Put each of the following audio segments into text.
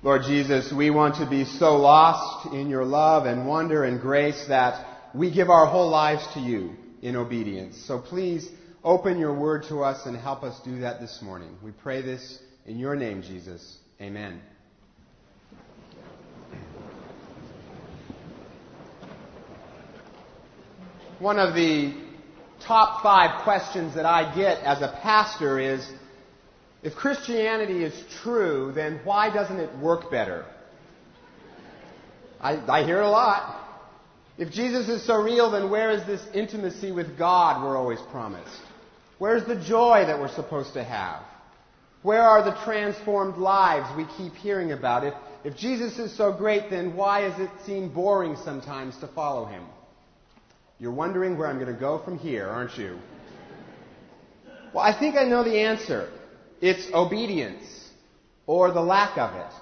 Lord Jesus, we want to be so lost in your love and wonder and grace that we give our whole lives to you in obedience. So please open your word to us and help us do that this morning. We pray this in your name, Jesus. Amen. One of the top five questions that I get as a pastor is if Christianity is true, then why doesn't it work better? I, I hear it a lot. If Jesus is so real, then where is this intimacy with God we're always promised? Where's the joy that we're supposed to have? Where are the transformed lives we keep hearing about? If, if Jesus is so great, then why does it seem boring sometimes to follow him? You're wondering where I'm going to go from here, aren't you? Well, I think I know the answer. It's obedience, or the lack of it.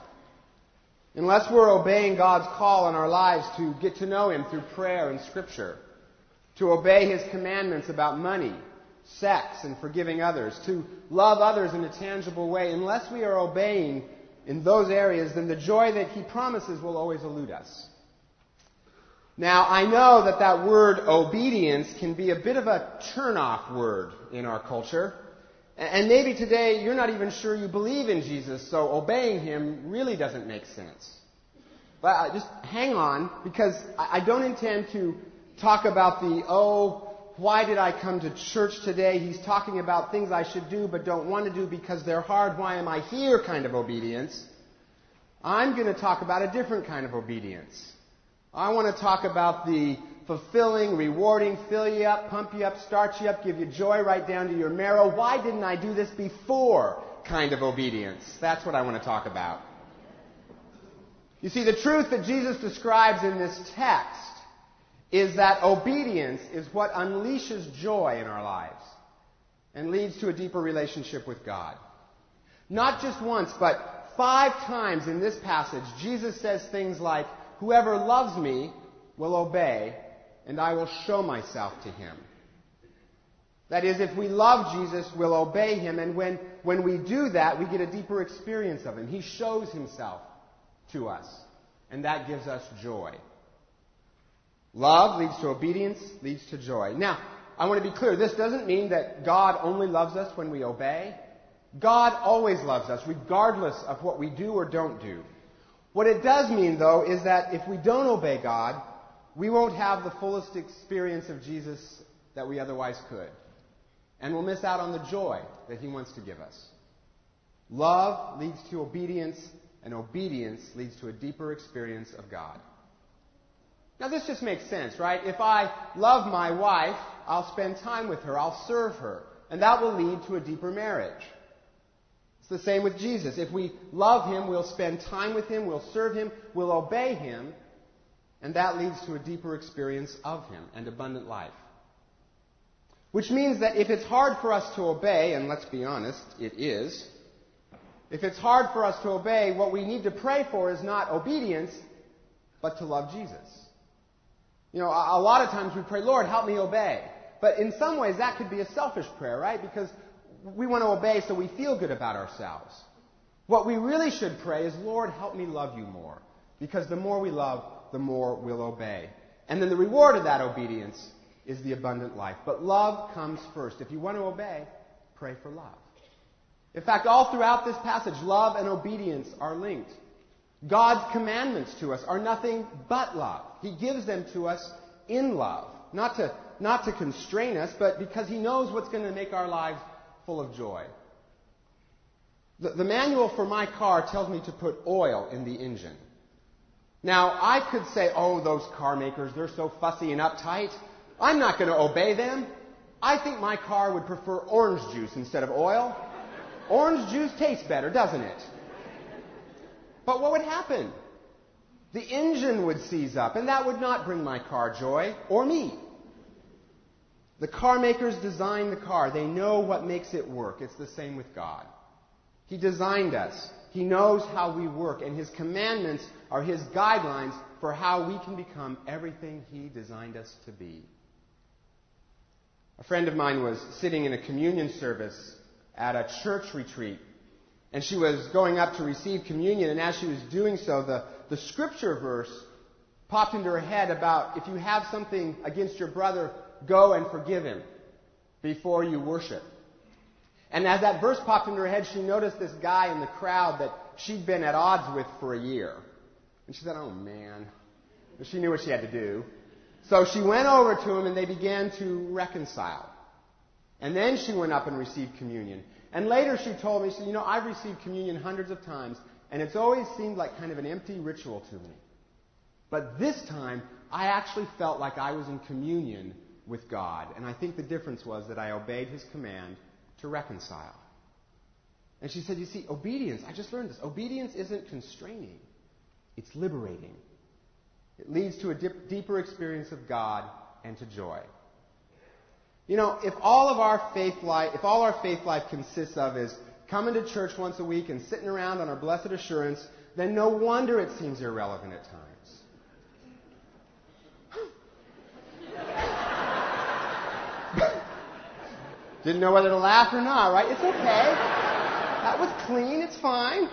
Unless we're obeying God's call in our lives to get to know Him through prayer and Scripture, to obey His commandments about money, sex, and forgiving others, to love others in a tangible way, unless we are obeying in those areas, then the joy that He promises will always elude us. Now, I know that that word obedience can be a bit of a turn-off word in our culture. And maybe today you're not even sure you believe in Jesus, so obeying him really doesn't make sense. But uh, just hang on, because I don't intend to talk about the, oh, why did I come to church today? He's talking about things I should do but don't want to do because they're hard. Why am I here kind of obedience. I'm going to talk about a different kind of obedience. I want to talk about the fulfilling, rewarding, fill you up, pump you up, start you up, give you joy right down to your marrow. Why didn't I do this before? Kind of obedience. That's what I want to talk about. You see, the truth that Jesus describes in this text is that obedience is what unleashes joy in our lives and leads to a deeper relationship with God. Not just once, but five times in this passage, Jesus says things like, Whoever loves me will obey and I will show myself to him. That is, if we love Jesus, we'll obey him, and when, when we do that, we get a deeper experience of him. He shows himself to us, and that gives us joy. Love leads to obedience, leads to joy. Now, I want to be clear. This doesn't mean that God only loves us when we obey. God always loves us, regardless of what we do or don't do. What it does mean, though, is that if we don't obey God, we won't have the fullest experience of Jesus that we otherwise could. And we'll miss out on the joy that he wants to give us. Love leads to obedience, and obedience leads to a deeper experience of God. Now, this just makes sense, right? If I love my wife, I'll spend time with her, I'll serve her, and that will lead to a deeper marriage. It's the same with Jesus. If we love him, we'll spend time with him, we'll serve him, we'll obey him, and that leads to a deeper experience of Him and abundant life. Which means that if it's hard for us to obey, and let's be honest, it is, if it's hard for us to obey, what we need to pray for is not obedience, but to love Jesus. You know, a lot of times we pray, Lord, help me obey. But in some ways, that could be a selfish prayer, right? Because we want to obey so we feel good about ourselves. What we really should pray is, Lord, help me love you more. Because the more we love, the more we'll obey. And then the reward of that obedience is the abundant life. But love comes first. If you want to obey, pray for love. In fact, all throughout this passage, love and obedience are linked. God's commandments to us are nothing but love. He gives them to us in love. Not to, not to constrain us, but because He knows what's going to make our lives full of joy. The, the manual for my car tells me to put oil in the engine. Now, I could say, oh, those car makers, they're so fussy and uptight. I'm not going to obey them. I think my car would prefer orange juice instead of oil. Orange juice tastes better, doesn't it? But what would happen? The engine would seize up, and that would not bring my car joy or me. The car makers design the car. They know what makes it work. It's the same with God. He designed us. He knows how we work, and His commandments are His guidelines for how we can become everything He designed us to be. A friend of mine was sitting in a communion service at a church retreat, And she was going up to receive communion, and as she was doing so, the, the scripture verse popped into her head about if you have something against your brother, go and forgive him before you worship. And as that verse popped into her head, she noticed this guy in the crowd that she'd been at odds with for a year. And she said, Oh man. But she knew what she had to do. So she went over to him and they began to reconcile. And then she went up and received communion. And later she told me, she said, You know, I've received communion hundreds of times, and it's always seemed like kind of an empty ritual to me. But this time, I actually felt like I was in communion with God. And I think the difference was that I obeyed his command to reconcile. And she said, You see, obedience, I just learned this. Obedience isn't constraining, it's liberating. It leads to a dip, deeper experience of God and to joy. You know, if all of our faith life, if all our faith life consists of is coming to church once a week and sitting around on our blessed assurance, then no wonder it seems irrelevant at times. Didn't know whether to laugh or not, right? It's okay. That was clean. It's fine.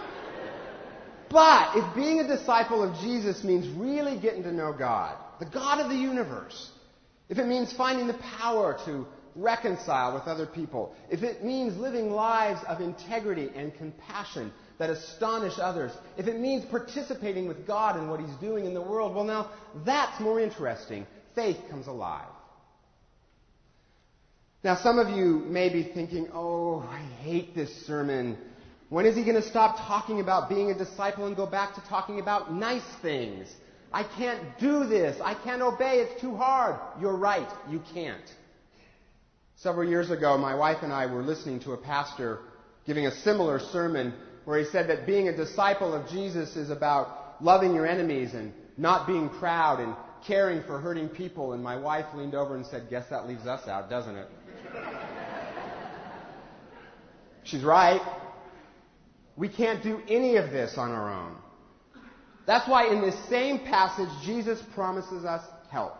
But if being a disciple of Jesus means really getting to know God, the God of the universe, if it means finding the power to reconcile with other people, if it means living lives of integrity and compassion that astonish others, if it means participating with God in what He's doing in the world, well, now that's more interesting. Faith comes alive. Now, some of you may be thinking, oh, I hate this sermon. When is he going to stop talking about being a disciple and go back to talking about nice things? I can't do this. I can't obey. It's too hard. You're right. You can't. Several years ago, my wife and I were listening to a pastor giving a similar sermon where he said that being a disciple of Jesus is about loving your enemies and not being proud and caring for hurting people. And my wife leaned over and said, Guess that leaves us out, doesn't it? She's right. We can't do any of this on our own. That's why in this same passage, Jesus promises us help.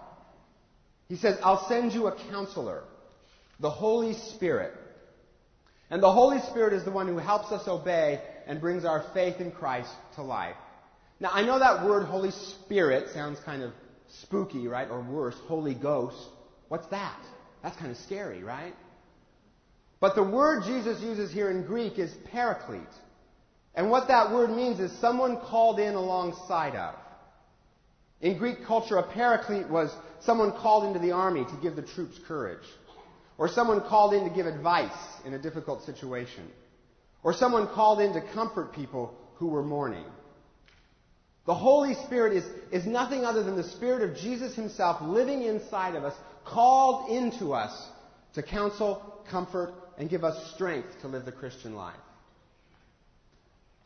He says, I'll send you a counselor, the Holy Spirit. And the Holy Spirit is the one who helps us obey and brings our faith in Christ to life. Now, I know that word Holy Spirit sounds kind of spooky, right? Or worse, Holy Ghost. What's that? That's kind of scary, right? But the word Jesus uses here in Greek is paraclete. And what that word means is someone called in alongside of. In Greek culture, a paraclete was someone called into the army to give the troops courage. Or someone called in to give advice in a difficult situation. Or someone called in to comfort people who were mourning. The Holy Spirit is, is nothing other than the Spirit of Jesus Himself living inside of us, called into us to counsel, comfort, and give us strength to live the Christian life.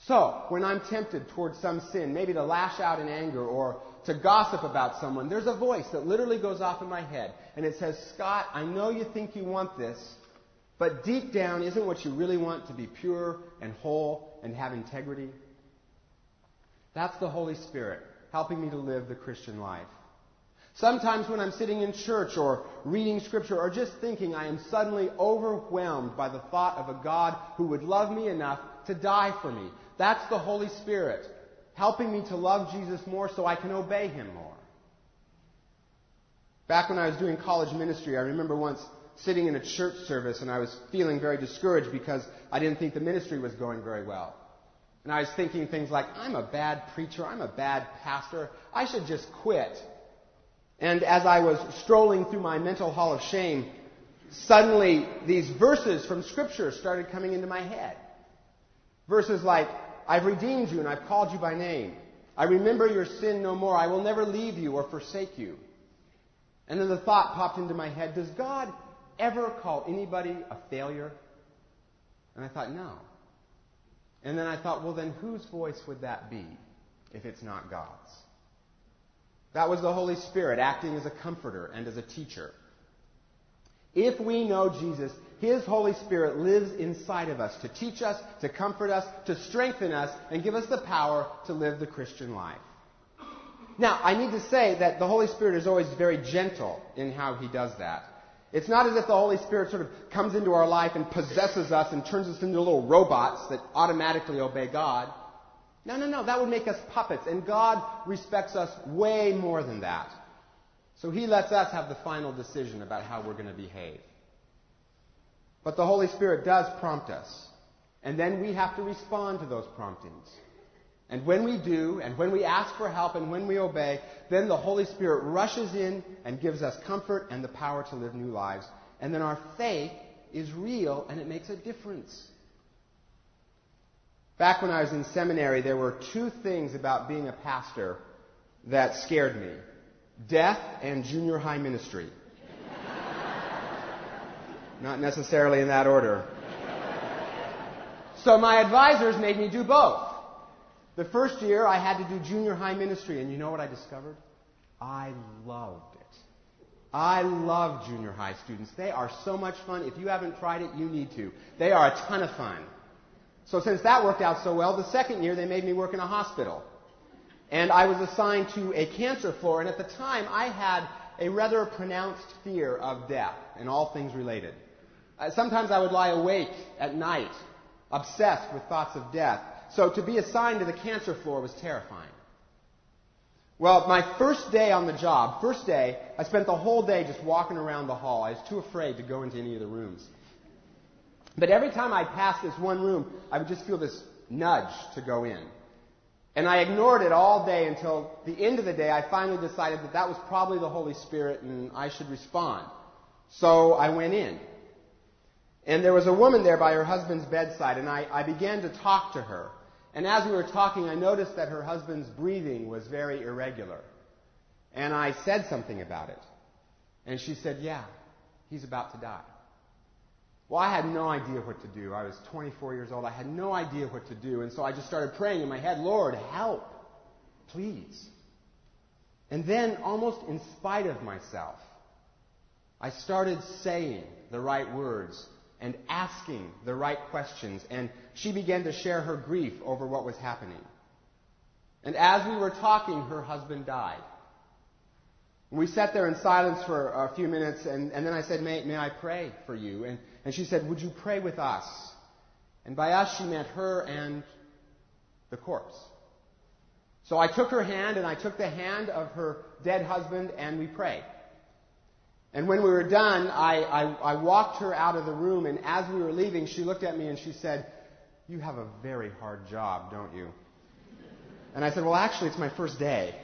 So, when I'm tempted towards some sin, maybe to lash out in anger or to gossip about someone, there's a voice that literally goes off in my head and it says, Scott, I know you think you want this, but deep down, isn't what you really want to be pure and whole and have integrity? That's the Holy Spirit helping me to live the Christian life. Sometimes when I'm sitting in church or reading scripture or just thinking, I am suddenly overwhelmed by the thought of a God who would love me enough to die for me. That's the Holy Spirit helping me to love Jesus more so I can obey him more. Back when I was doing college ministry, I remember once sitting in a church service and I was feeling very discouraged because I didn't think the ministry was going very well. And I was thinking things like, I'm a bad preacher, I'm a bad pastor, I should just quit. And as I was strolling through my mental hall of shame, suddenly these verses from Scripture started coming into my head. Verses like, I've redeemed you and I've called you by name. I remember your sin no more. I will never leave you or forsake you. And then the thought popped into my head Does God ever call anybody a failure? And I thought, no. And then I thought, well, then whose voice would that be if it's not God's? That was the Holy Spirit acting as a comforter and as a teacher. If we know Jesus, His Holy Spirit lives inside of us to teach us, to comfort us, to strengthen us, and give us the power to live the Christian life. Now, I need to say that the Holy Spirit is always very gentle in how He does that. It's not as if the Holy Spirit sort of comes into our life and possesses us and turns us into little robots that automatically obey God. No, no, no. That would make us puppets. And God respects us way more than that. So He lets us have the final decision about how we're going to behave. But the Holy Spirit does prompt us. And then we have to respond to those promptings. And when we do, and when we ask for help, and when we obey, then the Holy Spirit rushes in and gives us comfort and the power to live new lives. And then our faith is real and it makes a difference. Back when I was in seminary, there were two things about being a pastor that scared me death and junior high ministry. Not necessarily in that order. So my advisors made me do both. The first year I had to do junior high ministry, and you know what I discovered? I loved it. I love junior high students. They are so much fun. If you haven't tried it, you need to. They are a ton of fun. So since that worked out so well, the second year they made me work in a hospital. And I was assigned to a cancer floor, and at the time I had a rather pronounced fear of death and all things related. Uh, sometimes I would lie awake at night, obsessed with thoughts of death. So to be assigned to the cancer floor was terrifying. Well, my first day on the job, first day, I spent the whole day just walking around the hall. I was too afraid to go into any of the rooms. But every time I passed this one room, I would just feel this nudge to go in. And I ignored it all day until the end of the day, I finally decided that that was probably the Holy Spirit and I should respond. So I went in. And there was a woman there by her husband's bedside, and I, I began to talk to her. And as we were talking, I noticed that her husband's breathing was very irregular. And I said something about it. And she said, Yeah, he's about to die. Well, I had no idea what to do. I was 24 years old. I had no idea what to do. And so I just started praying in my head, Lord, help, please. And then, almost in spite of myself, I started saying the right words and asking the right questions. And she began to share her grief over what was happening. And as we were talking, her husband died. We sat there in silence for a few minutes, and, and then I said, may, may I pray for you? And, and she said, Would you pray with us? And by us, she meant her and the corpse. So I took her hand, and I took the hand of her dead husband, and we prayed. And when we were done, I, I, I, walked her out of the room, and as we were leaving, she looked at me and she said, You have a very hard job, don't you? And I said, Well, actually, it's my first day.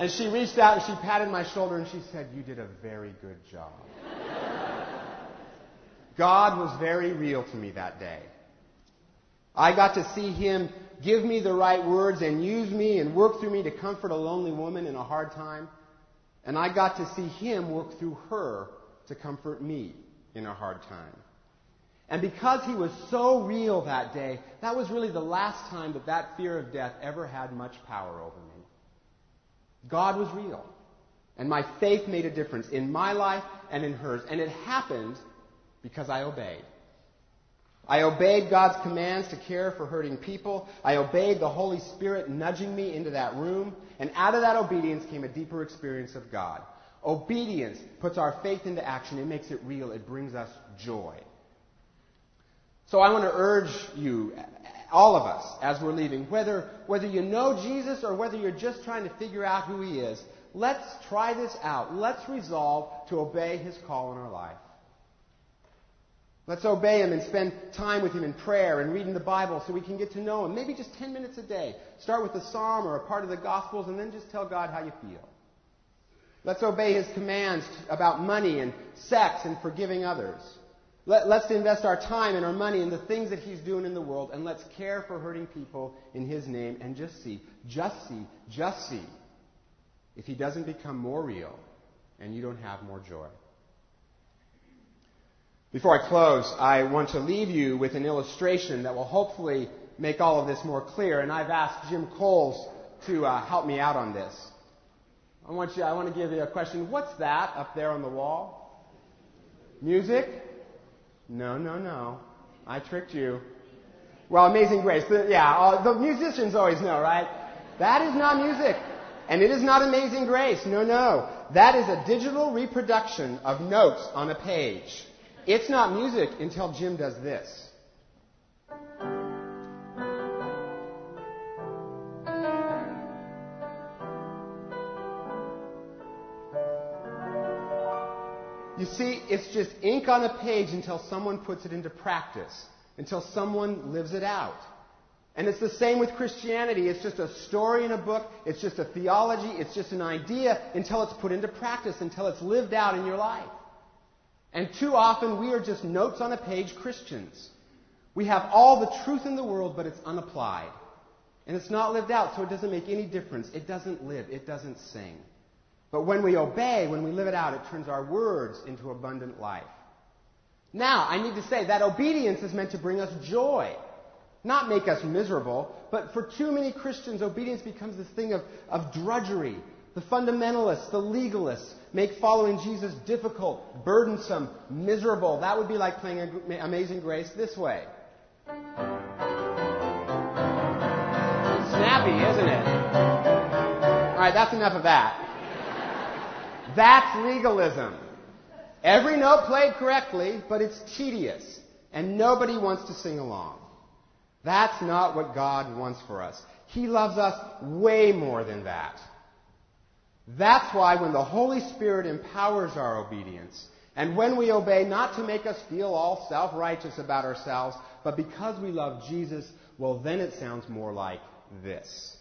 And she reached out and she patted my shoulder and she said, You did a very good job. God was very real to me that day. I got to see him give me the right words and use me and work through me to comfort a lonely woman in a hard time. And I got to see him work through her to comfort me in a hard time. And because he was so real that day, that was really the last time that that fear of death ever had much power over me. God was real. And my faith made a difference in my life and in hers. And it happened because I obeyed. I obeyed God's commands to care for hurting people. I obeyed the Holy Spirit nudging me into that room. And out of that obedience came a deeper experience of God. Obedience puts our faith into action. It makes it real. It brings us joy. So I want to urge you, all of us, as we're leaving, whether, whether you know Jesus or whether you're just trying to figure out who he is, let's try this out. Let's resolve to obey his call in our life. Let's obey Him and spend time with Him in prayer and reading the Bible so we can get to know Him. Maybe just 10 minutes a day. Start with a psalm or a part of the Gospels and then just tell God how you feel. Let's obey His commands about money and sex and forgiving others. Let, us invest our time and our money in the things that He's doing in the world and let's care for hurting people in His name and just see, just see, just see if He doesn't become more real and you don't have more joy. Before I close, I want to leave you with an illustration that will hopefully make all of this more clear. And I've asked Jim Coles to uh, help me out on this. I want you. I want to give you a question. What's that up there on the wall? Music? No, no, no. I tricked you. Well, Amazing Grace. The, yeah, uh, the musicians always know, right? That is not music. And it is not Amazing Grace. No, no. that is a digital reproduction of notes on a page. It's not music until Jim does this. See, it's just ink on a page until someone puts it into practice, until someone lives it out. And it's the same with Christianity. It's just a story in a book, it's just a theology, it's just an idea until it's put into practice, until it's lived out in your life. And too often we are just notes on a page Christians. We have all the truth in the world, but it's unapplied. And it's not lived out, so it doesn't make any difference. It doesn't live, it doesn't sing. But when we obey, when we live it out, it turns our words into abundant life. Now, I need to say that obedience is meant to bring us joy, not make us miserable. But for too many Christians, obedience becomes this thing of, of drudgery. The fundamentalists, the legalists, make following Jesus difficult, burdensome, miserable. That would be like playing Amazing Grace this way. Snappy, isn't it? All right, that's enough of that. That's legalism. Every note played correctly, but it's tedious, and nobody wants to sing along. That's not what God wants for us. He loves us way more than that. That's why when the Holy Spirit empowers our obedience, and when we obey, not to make us feel all self righteous about ourselves, but because we love Jesus, well, then it sounds more like this.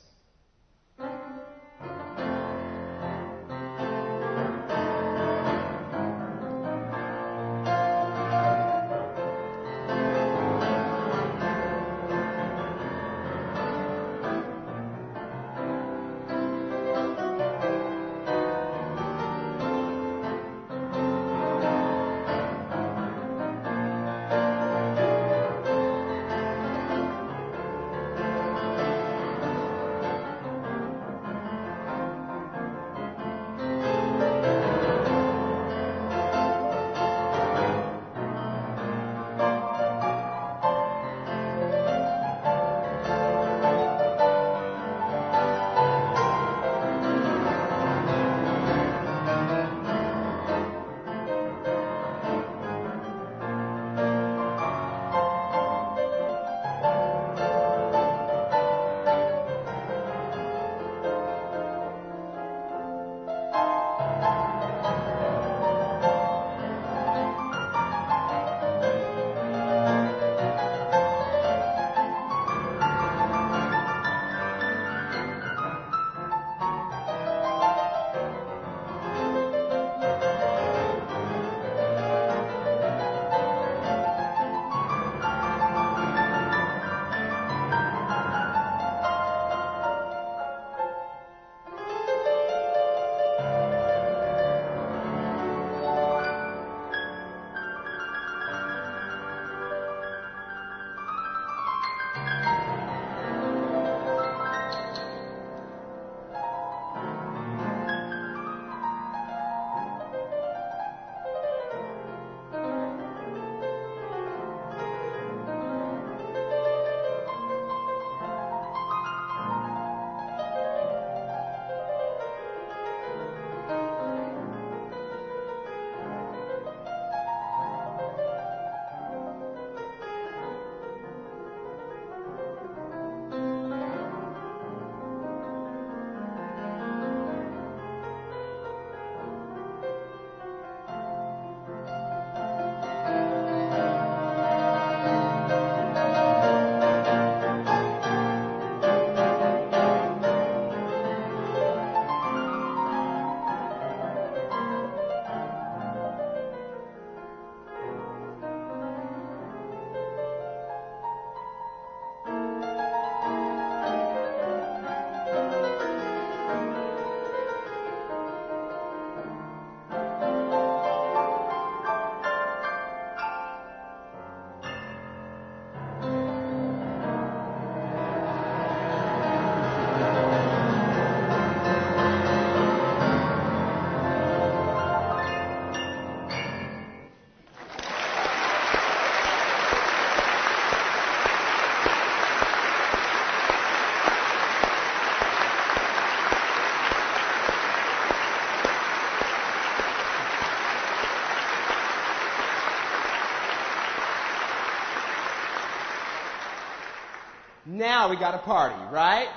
We got a party, right?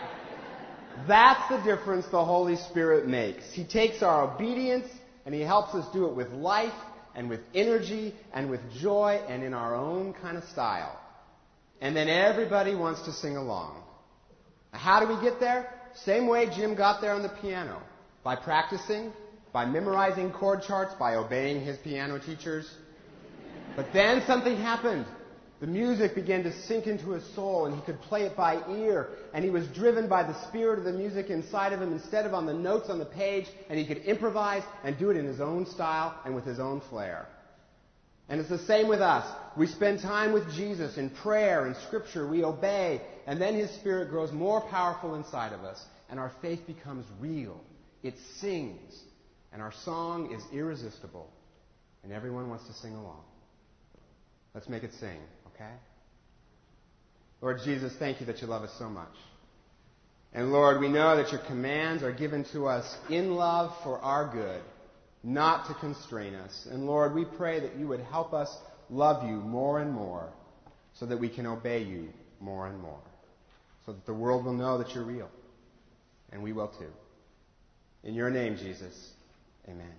That's the difference the Holy Spirit makes. He takes our obedience and He helps us do it with life and with energy and with joy and in our own kind of style. And then everybody wants to sing along. How do we get there? Same way Jim got there on the piano. By practicing, by memorizing chord charts, by obeying his piano teachers. But then something happened. The music began to sink into his soul, and he could play it by ear, and he was driven by the spirit of the music inside of him instead of on the notes on the page, and he could improvise and do it in his own style and with his own flair. And it's the same with us. We spend time with Jesus in prayer and scripture, we obey, and then his spirit grows more powerful inside of us, and our faith becomes real. It sings, and our song is irresistible, and everyone wants to sing along. Let's make it sing okay? Lord Jesus, thank you that you love us so much. And Lord, we know that your commands are given to us in love for our good, not to constrain us. And Lord, we pray that you would help us love you more and more so that we can obey you more and more. So that the world will know that you're real. And we will too. In your name, Jesus, amen.